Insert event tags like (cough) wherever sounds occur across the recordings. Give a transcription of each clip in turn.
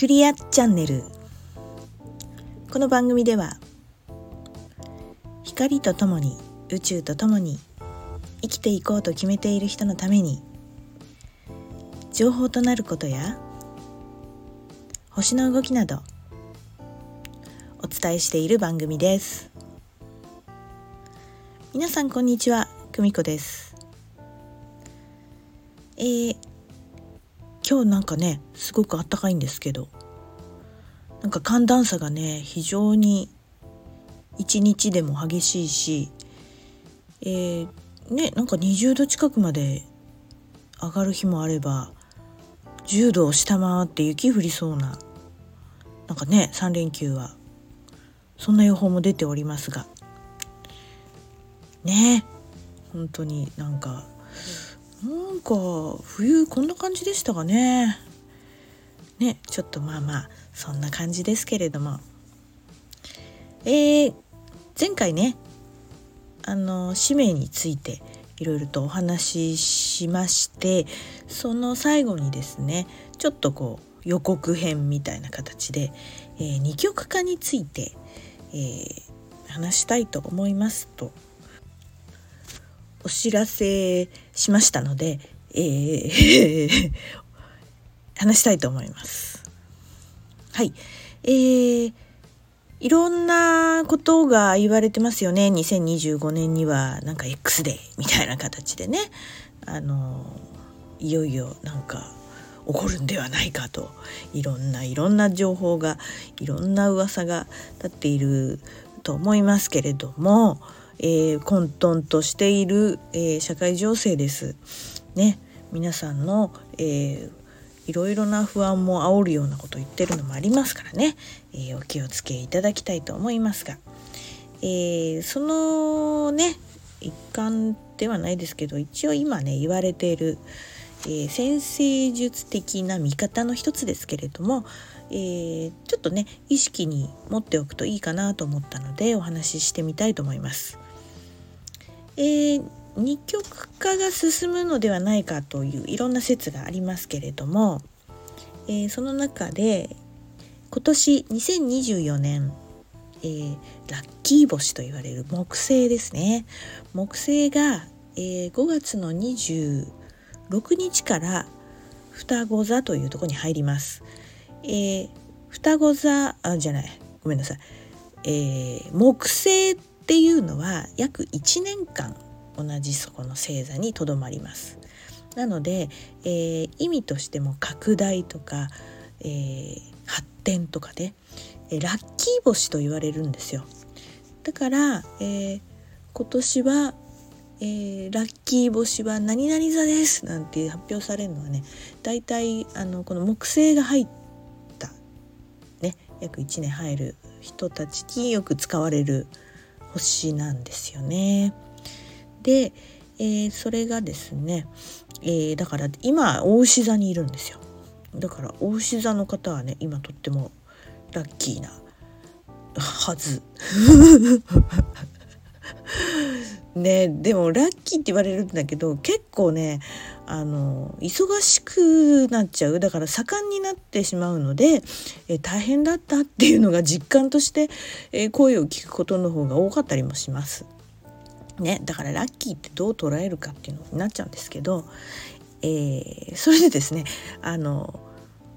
クリアチャンネル。この番組では光とともに宇宙とともに生きていこうと決めている人のために情報となることや星の動きなどお伝えしている番組です。皆さんこんにちは。久美子です。えー、今日なんかねすごくあったかいんですけど。なんか寒暖差がね非常に一日でも激しいしえー、ねなんか20度近くまで上がる日もあれば10度を下回って雪降りそうななんかね3連休はそんな予報も出ておりますが。ね本当になんかなんか冬こんな感じでしたかね。ねちょっとまあまあそんな感じですけれども。えー、前回ねあの使命についていろいろとお話ししましてその最後にですねちょっとこう予告編みたいな形で、えー、二極化について、えー、話したいと思いますと。お知らせしましたので、えー (laughs) 話したいと思います。はい、えー、いろんなことが言われてますよね。2025年にはなんか X デーみたいな形でね。あのいよいよなんか起こるんではないかと。いろんないろんな情報がいろんな噂が立っていると思いますけれども、えー、混沌としている、えー、社会情勢です。ね、皆さんの、えー、いろいろな不安も煽るようなこと言ってるのもありますからね、えー、お気をつけいただきたいと思いますが、えー、そのね一環ではないですけど一応今ね言われている、えー、先生術的な見方の一つですけれども、えー、ちょっとね意識に持っておくといいかなと思ったのでお話ししてみたいと思います。えー、二極化が進むのではないかといういろんな説がありますけれども、えー、その中で今年2024年、えー、ラッキー星と言われる木星ですね。木星が、えー、5月の26日から双子座というところに入ります。えー、双子座あじゃない。ごめんなさい、えー、木星っていうのは約1年間同じそこの星座にとどまります。なので、えー、意味としても拡大とか、えー、発展とかで、えー、ラッキー星と言われるんですよ。だから、え今年は、えラッキー星は何々座ですなんて発表されるのはね大体あのこの木星が入ったね約1年入る人たちによく使われる星なんですよね。で、えー、それがですね、えー、だから今大牛座にいるんですよだから大牛座の方はね今とってもラッキーなはず (laughs) ねでもラッキーって言われるんだけど結構ねあの忙しくなっちゃうだから盛んになってしまうので、え大変だったっていうのが実感として、え声を聞くことの方が多かったりもします。ね、だからラッキーってどう捉えるかっていうのになっちゃうんですけど、えー、それでですねあの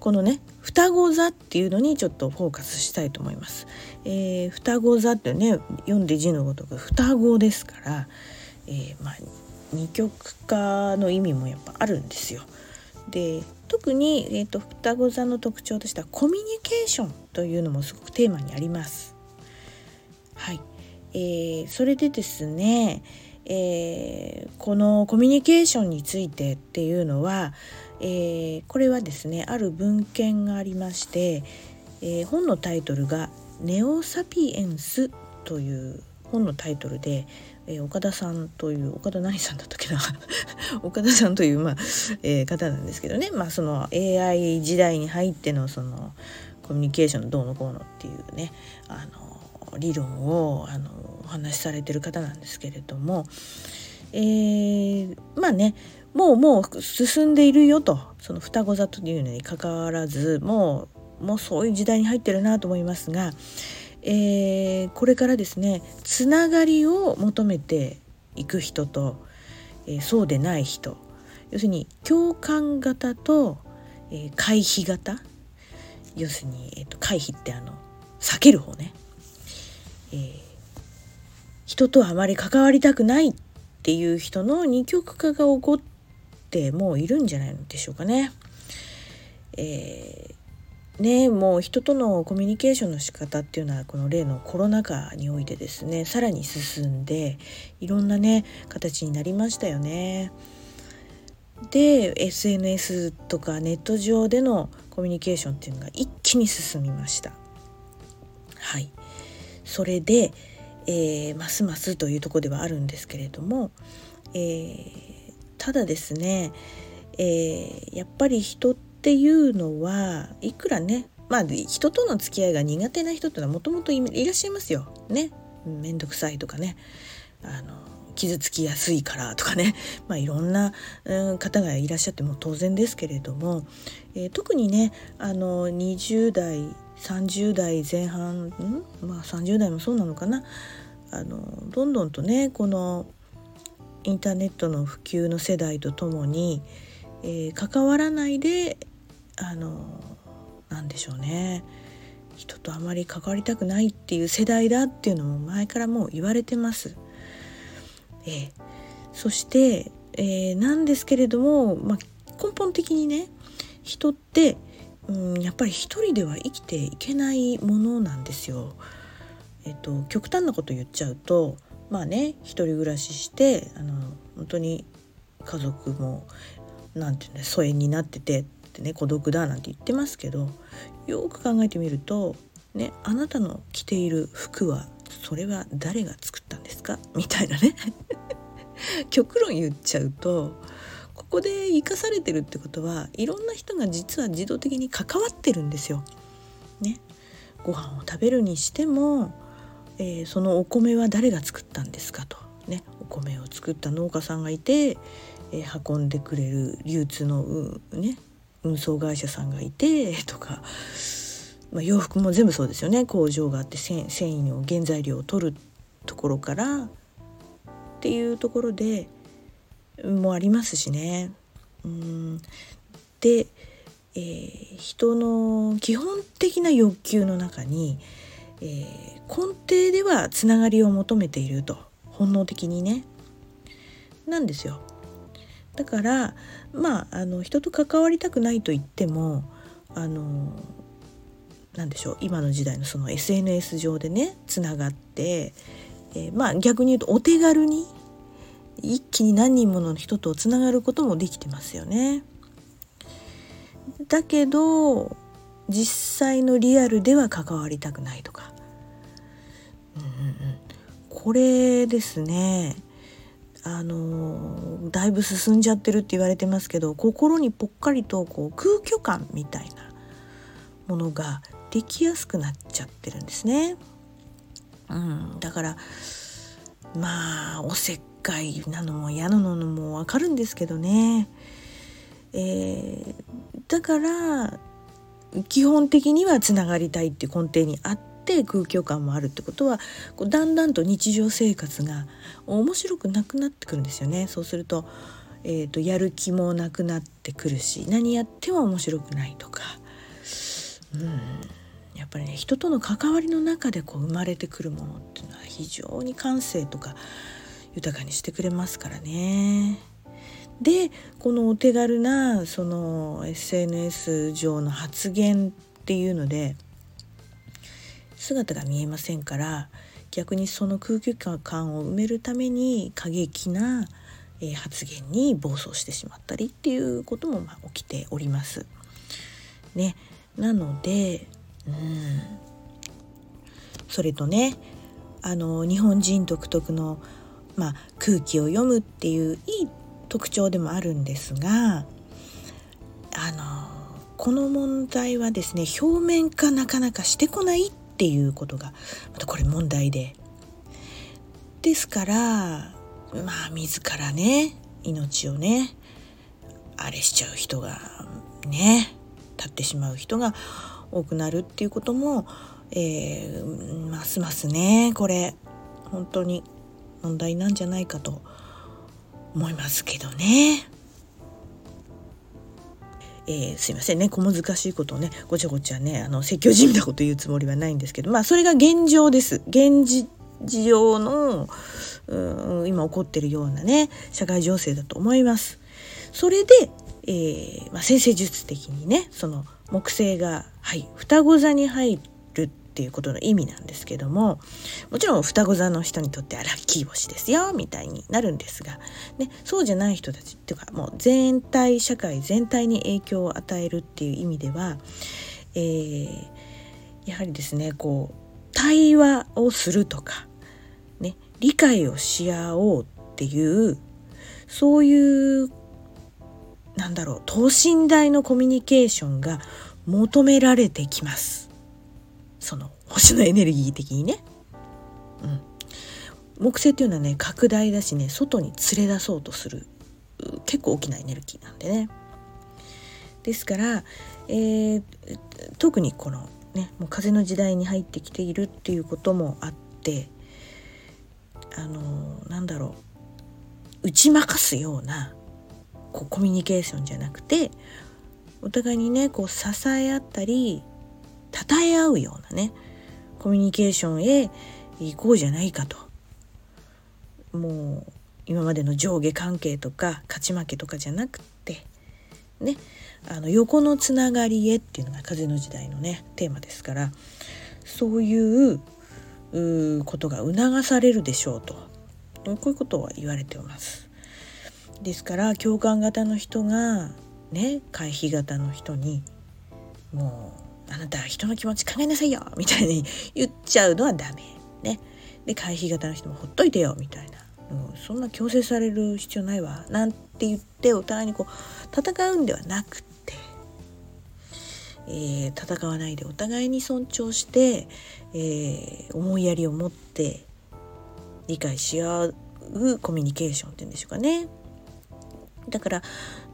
このね双子座っていうのにちょっとフォーカスしたいと思います。えー、双子座ってね読んで字のごとく双子ですから、えー、まあ、二極化の意味もやっぱあるんですよ。で特に、えーと双子座の特徴としてはコミュニケーションというのもすごくテーマにあります。はいえー、それでですね、えー、このコミュニケーションについてっていうのは、えー、これはですねある文献がありまして、え本のタイトルが「ネオ・サピエンス」という本のタイトルで、え岡田さんという岡田何さんだったっけな？(laughs) 岡田さんという、まあえ方なんですけどね、まあ、その AI 時代に入ってのそのコミュニケーションどうのこうのっていうねあの理論をあのお話しされてる方なんですけれども、えー、まあねもうもう進んでいるよと。その双子座というのにかかわらずももうそういう時代に入ってるなと思いますが、えー、これからですねつながりを求めていく人と、えー、そうでない人。要するに共感型と、えー、回避型。要するに、えーと、回避ってあの避ける方ね、えー、人とあまり関わりたくないっていう人の二極化が起こってもういるんじゃないのでしょうかね。えー、ねもう人とのコミュニケーションの仕方っていうのはこの例のコロナ禍においてですねさらに進んでいろんなね形になりましたよね。で SNS とかネット上でのコミュニケーションっていうのが一気に進みました。はい、それで、えー、ますますというとこではあるんですけれども、えー、ただですね、えー、やっぱり人ってっていうのはいくらねまあ人との付き合いが苦手な人ってのはもともといらっしゃいますよ。ね。めんどくさいとかね。あの傷つきやすいからとかね、(laughs) まあ、いろんな、うん、方がいらっしゃっても当然ですけれども、えー、特にねあの20代30代前半ん、まあ、30代もそうなのかなあのどんどんとねこのインターネットの普及の世代とともに、えー、関わらないであのなんでしょうね人とあまり関わりたくないっていう世代だっていうのも前からもう言われてます。えー、そして、えー、なんですけれども、まあ、根本的にね人って、うん、やっぱり一人では生きていけないものなんですよ。えっと、極端なこと言っちゃうとまあね一人暮らししてあの本当に家族も何て言うんだ疎遠になっててってね孤独だなんて言ってますけどよく考えてみるとねあなたの着ている服はそれは誰が作ったんですか？みたいなね。(laughs) 極論言っちゃうとここで生かされてるってことはいろんな人が実は自動的に関わってるんですよ。ね、ご飯を食べるにしても、えー、そのお米は誰が作ったんですかと、ね、お米を作った農家さんがいて、えー、運んでくれる流通の、うね、運送会社さんがいてとか、まあ、洋服も全部そうですよね工場があって繊維の原材料を取るところからっていうところでもありますしね。うんで、えー、人の基本的な欲求の中に、えー、根底ではつながりを求めていると本能的にねなんですよ。だからまああの人と関わりたくないと言ってもあのなんでしょう今の時代のその SNS 上でねつながって、えー、まあ逆に言うとお手軽に一気に何人もの人とつながることもできてますよね。だけど実際のリアルでは関わりたくないとか、うん、これですね。あのだいぶ進んじゃってるって言われてますけど心にぽっかりとこう空虚感みたいなものができやすくなっちゃってるんですね。うん、だからまあおせっかいなのも嫌なのもわかるんですけどね。えー、だから基本的にはつながりたいっていう根底にあって空虚感もあるってことはこうだんだんと日常生活が面白くなくなってくるんですよね。そうすると,、えーと、やる気もなくなってくるし何やっても面白くないとか。うんやっぱりね人との関わりの中でこう生まれてくるものっていうのは非常に感性とか豊かにしてくれますからね。でこのお手軽なその SNS 上の発言っていうので姿が見えませんから逆にその空気感を埋めるために過激な、え発言に暴走してしまったりっていうこともま起きております。ね、なのでうんそれとねあの日本人独特の、まあ、空気を読むっていういい特徴でもあるんですがあのこの問題はですね表面化なかなかしてこないっていうことがまたこれ問題でですからまあ自らね命をねあれしちゃう人がね立ってしまう人が多くなるっていうことも、えー、ますますねこれ本当に問題なんじゃないかと思いますけどね。えー、すいませんね小難しいことをねごちゃごちゃねあの説教じみたこと言うつもりはないんですけどまあそれが現状です現状のうん今起こってるようなね社会情勢だと思います。それで、えーまあ、先生術的にねその木星が、はい、双子座に入るっていうことの意味なんですけどももちろん双子座の人にとってはラッキー星ですよみたいになるんですが、ね、そうじゃない人たちっていうかもう全体社会全体に影響を与えるっていう意味では、えー、やはりですねこう対話をするとか、ね、理解をし合おうっていうそういうなんだろう等身大のコミュニケーションが求められてきます。その星のエネルギー的にね。うん、木星っていうのはね拡大だしね外に連れ出そうとする結構大きなエネルギーなんでね。ですから、えー、特にこのねもう風の時代に入ってきているっていうこともあってあのー、なんだろう打ち負かすようなこうコミュニケーションじゃなくてお互いにねこう支え合ったり称え合うようなねコミュニケーションへ行こうじゃないかともう今までの上下関係とか勝ち負けとかじゃなくってねあの横のつながりへっていうのが風の時代のねテーマですからそういうことが促されるでしょうとこういうことは言われています。ですから共感型の人がね回避型の人にもうあなた人の気持ち考えなさいよみたいに言っちゃうのはダメ。ね。で回避型の人もほっといてよみたいな。うん、そんな強制される必要ないわなんて言ってお互いにこう戦うんではなくて、えー、戦わないでお互いに尊重して、えー、思いやりを持って理解し合うコミュニケーションっていうんでしょうかね。だから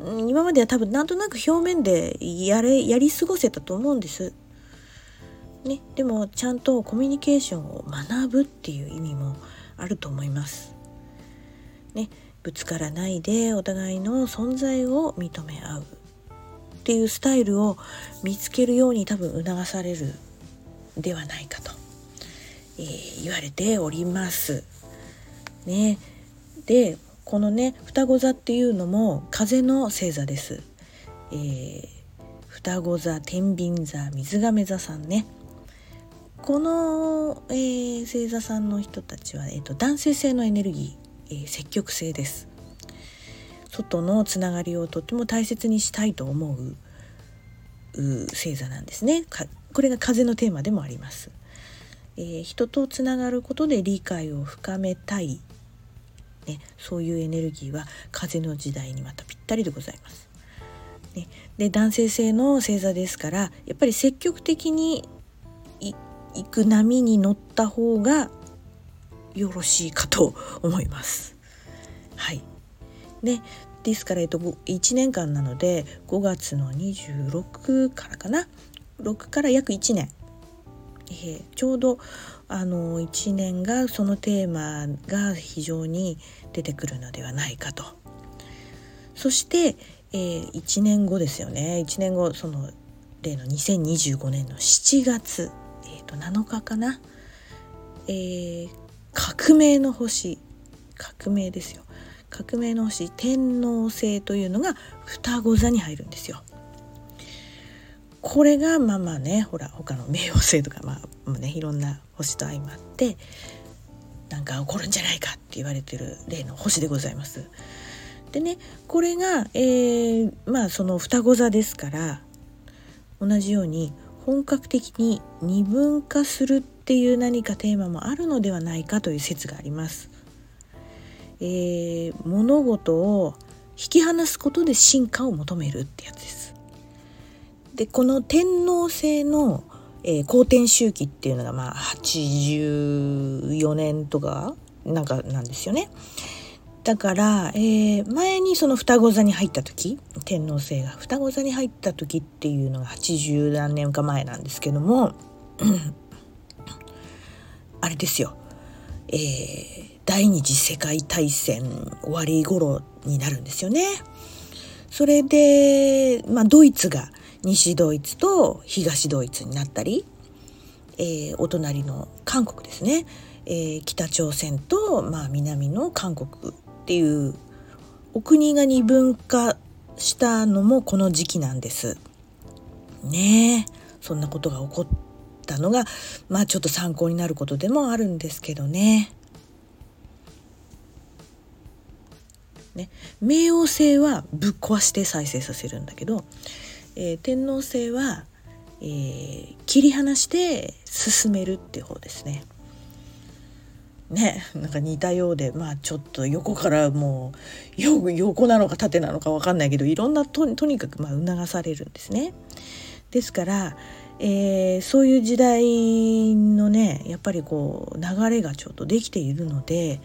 今までは多分なんとなく表面でやれやり過ごせたと思うんです。ね、でもちゃんとコミュニケーションを学ぶっていう意味もあると思います。ね、ぶつからないでお互いの存在を認め合うっていうスタイルを見つけるように多分促されるではないかと、えー、言われております。ね、でこのね双子座っていうのも風の星座です。えー、双子座天秤座水亀座さんね。この、えー、星座さんの人たちは、えーと、男性性のエネルギー、えー、積極性です。外のつながりをとても大切にしたいと思う星座なんですね。これが風のテーマでもあります、えー、人とつながることで理解を深めたい。ね、そういうエネルギーは風の時代にまたぴったりでございます。ね、で男性性の星座ですからやっぱり積極的に行く波に乗った方がよろしいかと思います。はい、でですから、えっと、1年間なので5月の26からかな？6から約1年、えー、ちょうどあの1年がそのテーマが非常に出てくるのではないかと。そして、えー、1年後ですよね1年後その例の2025年の7月、えー、と7日かな、えー、革命の星革命ですよ革命の星天王星というのが双子座に入るんですよ。これがまあまあねほら他の冥王星とかまあねいろんな星と相まってなんか起こるんじゃないかって言われてる例の星でございます。でねこれが、えー、まあその双子座ですから同じように本格的に二分化するっていう何かテーマもあるのではないかという説があります。えー、物事を引き離すことで進化を求めるってやつです。でこの天皇制のえー、公転周期っていうのがまあ84年とかなんかなんですよね。だから、えー、前にその双子座に入った時天皇星が双子座に入った時っていうのが80何年か前なんですけども (clears throat) あれですよ、えー、第二次世界大戦終わり頃になるんですよね。それで、まあ、ドイツが西ドイツと東ドイツになったり、えー、お隣の韓国ですね、えー、北朝鮮と、まあ、南の韓国っていうお国が二分化したのもこの時期なんです。ねえそんなことが起こったのがまあちょっと参考になることでもあるんですけどね。ね冥王星はぶっ壊して再生させるんだけど、えー、天王星は、えー、切り離して進めるっていう方ですね。ねなんか似たようでまあちょっと横からもう横なのか縦なのか分かんないけどいろんなとにかくま促されるんですね。ですから、えー、そういう時代のねやっぱりこう流れがちょっとできているので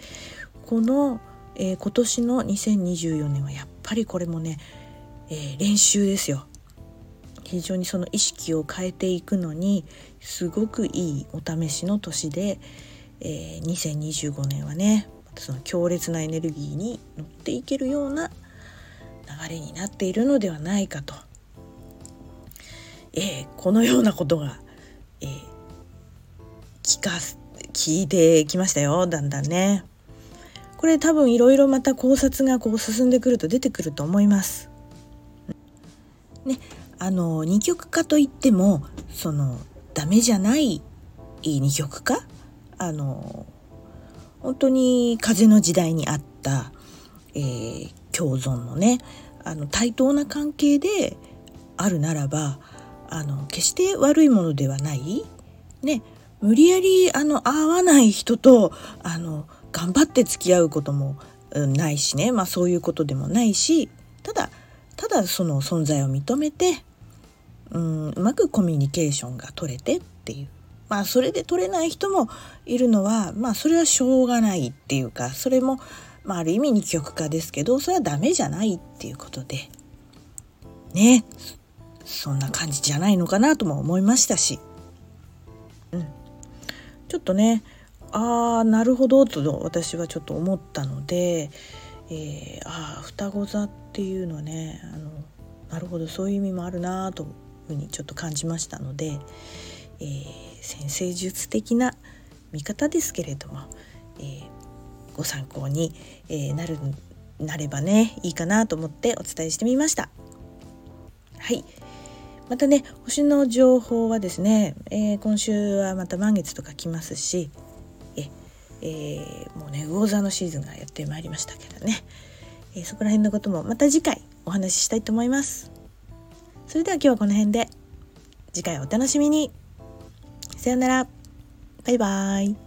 この、えー、今年の2024年はやっぱりこれもね、えー、練習ですよ。非常にその意識を変えていくのにすごくいいお試しの年で、えー、2025年はねその強烈なエネルギーに乗っていけるような流れになっているのではないかと、えー、このようなことが、えー、聞か聞いてきましたよだんだんね。これ多分いろいろまた考察がこう進んでくると出てくると思います。ね、あの二極化といってもそのダメじゃない二極化？あの本当に風の時代にあった、えー、共存のねあの対等な関係であるならばあの決して悪いものではない、ね、無理やりあの合わない人とあの頑張って付き合うこともないしね、まあ、そういうことでもないしただただその存在を認めてうんうまくコミュニケーションが取れてっていう。まあそれで取れない人もいるのはまあそれはしょうがないっていうかそれも、まあ、ある意味二極化ですけどそれはダメじゃないっていうことで。ね。そんな感じじゃないのかなとも思いましたし、うん、ちょっとねああなるほどと私はちょっと思ったので、えー、ああ双子座っていうのはねあのなるほどそういう意味もあるなとふうにちょっと感じましたので、えー先生術的な見方ですけれども、えー、ご参考に、えー、なるなればねいいかなと思ってお伝えしてみました。はいまたね星の情報はですね、えー、今週はまた満月とか来ますしえ、えー、もうね魚座のシーズンがやってまいりましたけどね、えー、そこら辺のこともまた次回お話ししたいと思います。それでは今日はこの辺で次回お楽しみに。さよなら。バイバイ。